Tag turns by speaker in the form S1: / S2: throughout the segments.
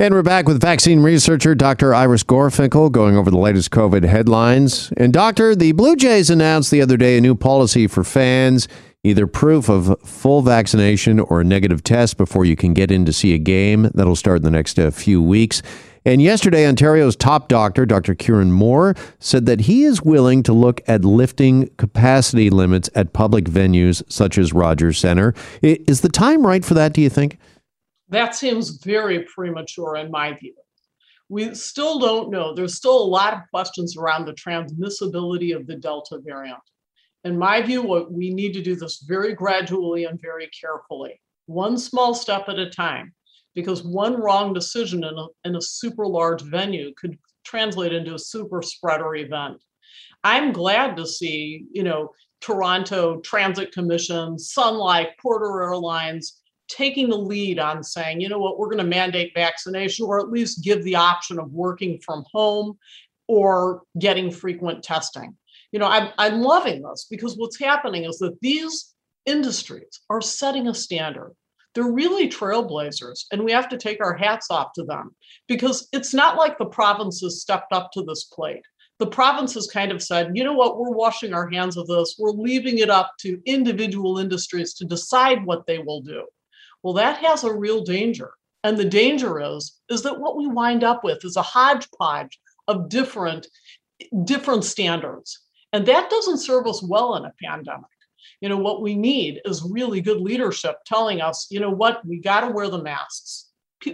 S1: And we're back with vaccine researcher Dr. Iris Gorfinkel going over the latest COVID headlines. And, Doctor, the Blue Jays announced the other day a new policy for fans either proof of full vaccination or a negative test before you can get in to see a game. That'll start in the next uh, few weeks. And yesterday, Ontario's top doctor, Dr. Kieran Moore, said that he is willing to look at lifting capacity limits at public venues such as Rogers Centre. Is the time right for that, do you think?
S2: That seems very premature in my view. We still don't know. There's still a lot of questions around the transmissibility of the Delta variant. In my view, what we need to do this very gradually and very carefully, one small step at a time because one wrong decision in a, in a super large venue could translate into a super spreader event. I'm glad to see, you know, Toronto Transit Commission, Sun Life, Porter Airlines taking the lead on saying, you know what, we're going to mandate vaccination or at least give the option of working from home or getting frequent testing. You know, I'm, I'm loving this because what's happening is that these industries are setting a standard. They're really trailblazers and we have to take our hats off to them because it's not like the provinces stepped up to this plate. The provinces kind of said you know what? We're washing our hands of this. We're leaving it up to individual industries to decide what they will do well that has a real danger. And the danger is is that what we wind up with is a hodgepodge of different different standards. And that doesn't serve us well in a pandemic. You know what we need is really good leadership telling us you know what we got to wear the masks.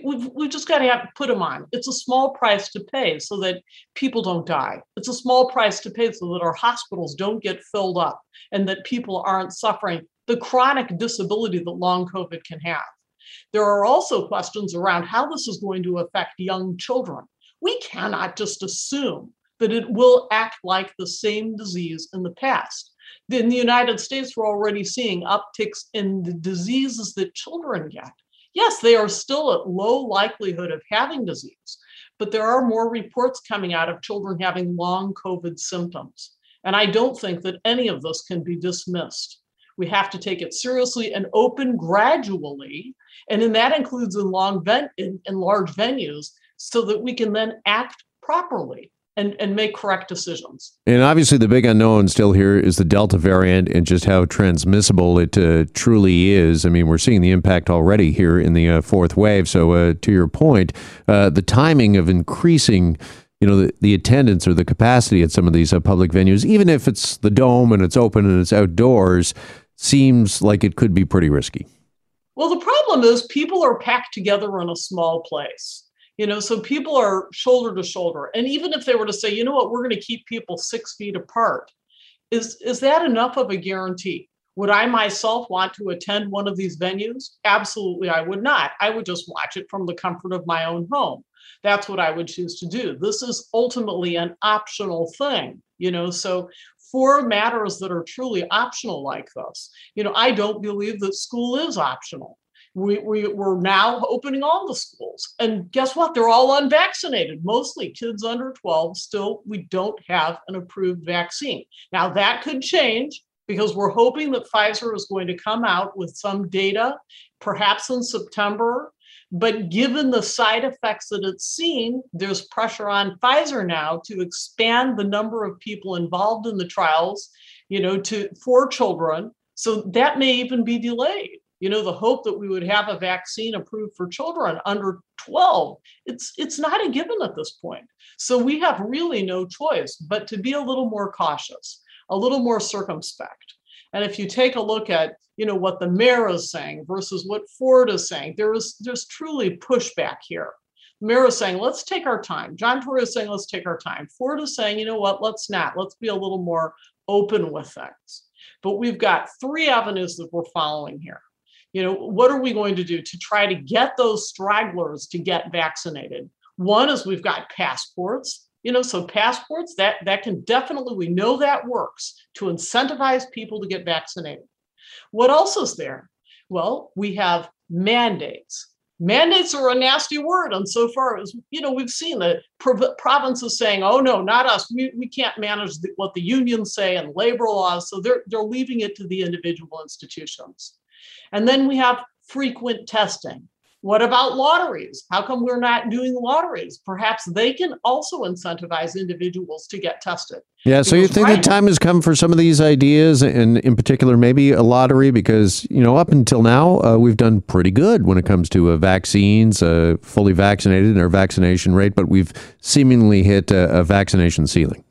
S2: We've, we've just got to have to put them on. It's a small price to pay so that people don't die. It's a small price to pay so that our hospitals don't get filled up and that people aren't suffering the chronic disability that long covid can have there are also questions around how this is going to affect young children we cannot just assume that it will act like the same disease in the past in the United States, we're already seeing upticks in the diseases that children get. Yes, they are still at low likelihood of having disease, but there are more reports coming out of children having long COVID symptoms. And I don't think that any of this can be dismissed. We have to take it seriously and open gradually. And then that includes in long ven- in, in large venues so that we can then act properly and, and make correct decisions.
S1: And obviously, the big unknown still here is the Delta variant and just how transmissible it uh, truly is. I mean, we're seeing the impact already here in the uh, fourth wave. So, uh, to your point, uh, the timing of increasing you know the, the attendance or the capacity at some of these uh, public venues even if it's the dome and it's open and it's outdoors seems like it could be pretty risky.
S2: Well the problem is people are packed together in a small place you know so people are shoulder to shoulder. And even if they were to say you know what? We're going to keep people six feet apart is is that enough of a guarantee? Would i myself want to attend one of these venues? Absolutely i would not. I would just watch it from the comfort of my own home that's what i would choose to do this is ultimately an optional thing you know so for matters that are truly optional like this you know i don't believe that school is optional we, we, we're now opening all the schools. And guess what? They're all unvaccinated, mostly kids under 12. Still, we don't have an approved vaccine. Now, that could change because we're hoping that Pfizer is going to come out with some data, perhaps in September. But given the side effects that it's seen, there's pressure on Pfizer now to expand the number of people involved in the trials, you know, to for children. So that may even be delayed. You know the hope that we would have a vaccine approved for children under 12 it's it's not a given at this point. So we have really no choice but to be a little more cautious a little more circumspect and if you take a look at you know what the mayor is saying versus what ford is saying there is there's truly pushback here. The mayor is saying let's take our time. John tory is saying let's take our time. Ford is saying you know what? Let's not. Let's be a little more open with things. But we've got three avenues that we're following here. You know what are we going to do to try to get those stragglers to get vaccinated? One is we've got passports you know so passports that that can definitely we know that works to incentivize people to get vaccinated. What else is there? Well we have mandates. Mandates are a nasty word and so far as you know we've seen the provinces saying oh no not us. We, we can't manage the, what the unions say and labor laws. So they're they're leaving it to the individual institutions. And then we have frequent testing. What about lotteries? How come we're not doing lotteries? Perhaps they can also incentivize individuals to get tested.
S1: Yeah, so you think right. the time has come for some of these ideas, and in particular, maybe a lottery, because you know up until now uh, we've done pretty good when it comes to uh, vaccines, uh, fully vaccinated, and our vaccination rate, but we've seemingly hit a, a vaccination ceiling.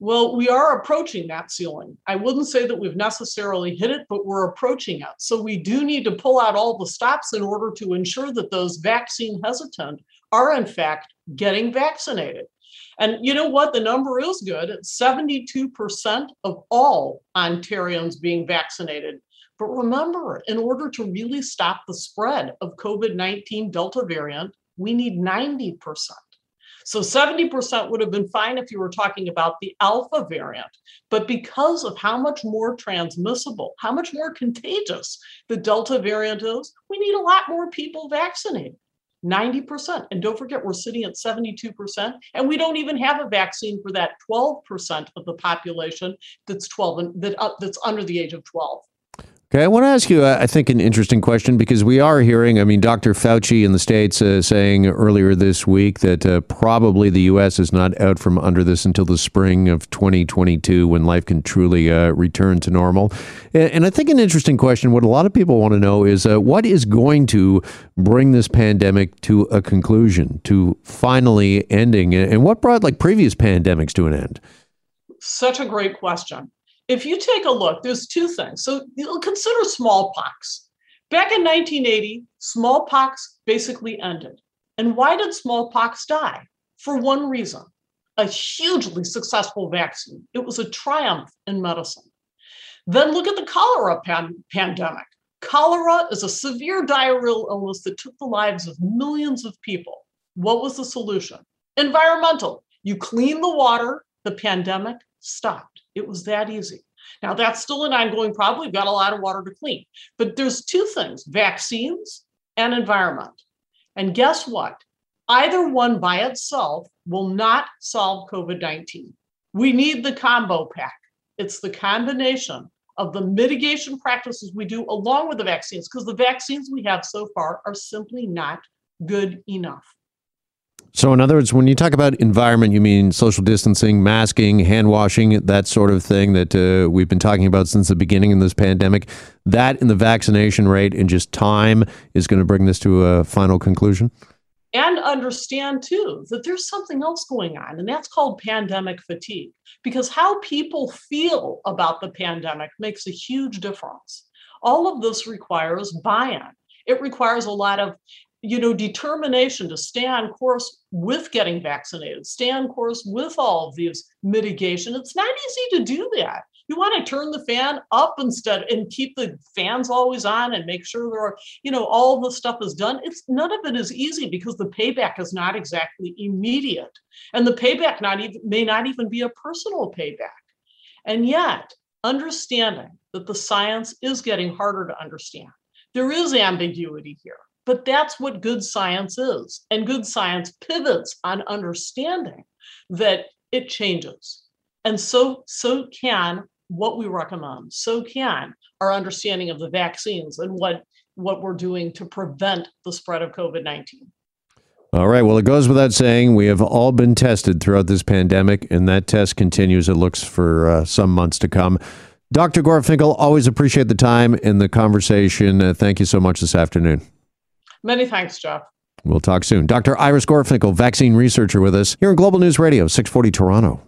S2: Well, we are approaching that ceiling. I wouldn't say that we've necessarily hit it, but we're approaching it. So we do need to pull out all the stops in order to ensure that those vaccine hesitant are, in fact, getting vaccinated. And you know what? The number is good. It's 72% of all Ontarians being vaccinated. But remember, in order to really stop the spread of COVID 19 Delta variant, we need 90%. So 70% would have been fine if you were talking about the alpha variant. But because of how much more transmissible, how much more contagious the delta variant is, we need a lot more people vaccinated. 90%. And don't forget, we're sitting at 72%, and we don't even have a vaccine for that 12% of the population that's 12 and that, uh, that's under the age of 12.
S1: Okay, I want to ask you, uh, I think, an interesting question because we are hearing, I mean, Dr. Fauci in the States uh, saying earlier this week that uh, probably the U.S. is not out from under this until the spring of 2022 when life can truly uh, return to normal. And, and, I think an interesting question, what a lot of people want to know is uh, what is going to bring this pandemic to a conclusion, to finally ending, and what brought like previous pandemics to an end?
S2: Such a great question if you take a look, there's two things. So consider smallpox. Back in 1980, smallpox basically ended. And why did smallpox die? For one reason a hugely successful vaccine. It was a triumph in medicine. Then look at the cholera pan- pandemic. Cholera is a severe diarrheal illness that took the lives of millions of people. What was the solution? Environmental. You clean the water, the pandemic stopped. It was that easy. Now, that's still an ongoing problem. We've got a lot of water to clean. But there's two things vaccines and environment. And guess what? Either one by itself will not solve COVID 19. We need the combo pack. It's the combination of the mitigation practices we do along with the vaccines, because the vaccines we have so far are simply not good enough.
S1: So, in other words, when you talk about environment, you mean social distancing, masking, hand washing, that sort of thing that uh, we've been talking about since the beginning of this pandemic. That and the vaccination rate and just time is going to bring this to a final conclusion?
S2: And understand too that there's something else going on, and that's called pandemic fatigue. Because how people feel about the pandemic makes a huge difference. All of this requires buy in. It requires a lot of you know, determination to stay on course with getting vaccinated, stay on course with all of these mitigation. It's not easy to do that. You want to turn the fan up instead and keep the fans always on and make sure there are, you know, all the stuff is done. It's none of it is easy because the payback is not exactly immediate. And the payback not even may not even be a personal payback. And yet, understanding that the science is getting harder to understand. There is ambiguity here but that's what good science is. And good science pivots on understanding that it changes. And so, so can what we recommend, so can our understanding of the vaccines and what, what we're doing to prevent the spread of COVID 19.
S1: All right. Well, it goes without saying, we have all been tested throughout this pandemic, and that test continues, it looks, for uh, some months to come. Dr. Gorfinkel, always appreciate the time and the conversation. Uh, thank you so much this afternoon.
S2: Many thanks, Jeff.
S1: We'll talk soon. Dr. Iris Gorfinkel, vaccine researcher with us here in Global News Radio, 640 Toronto.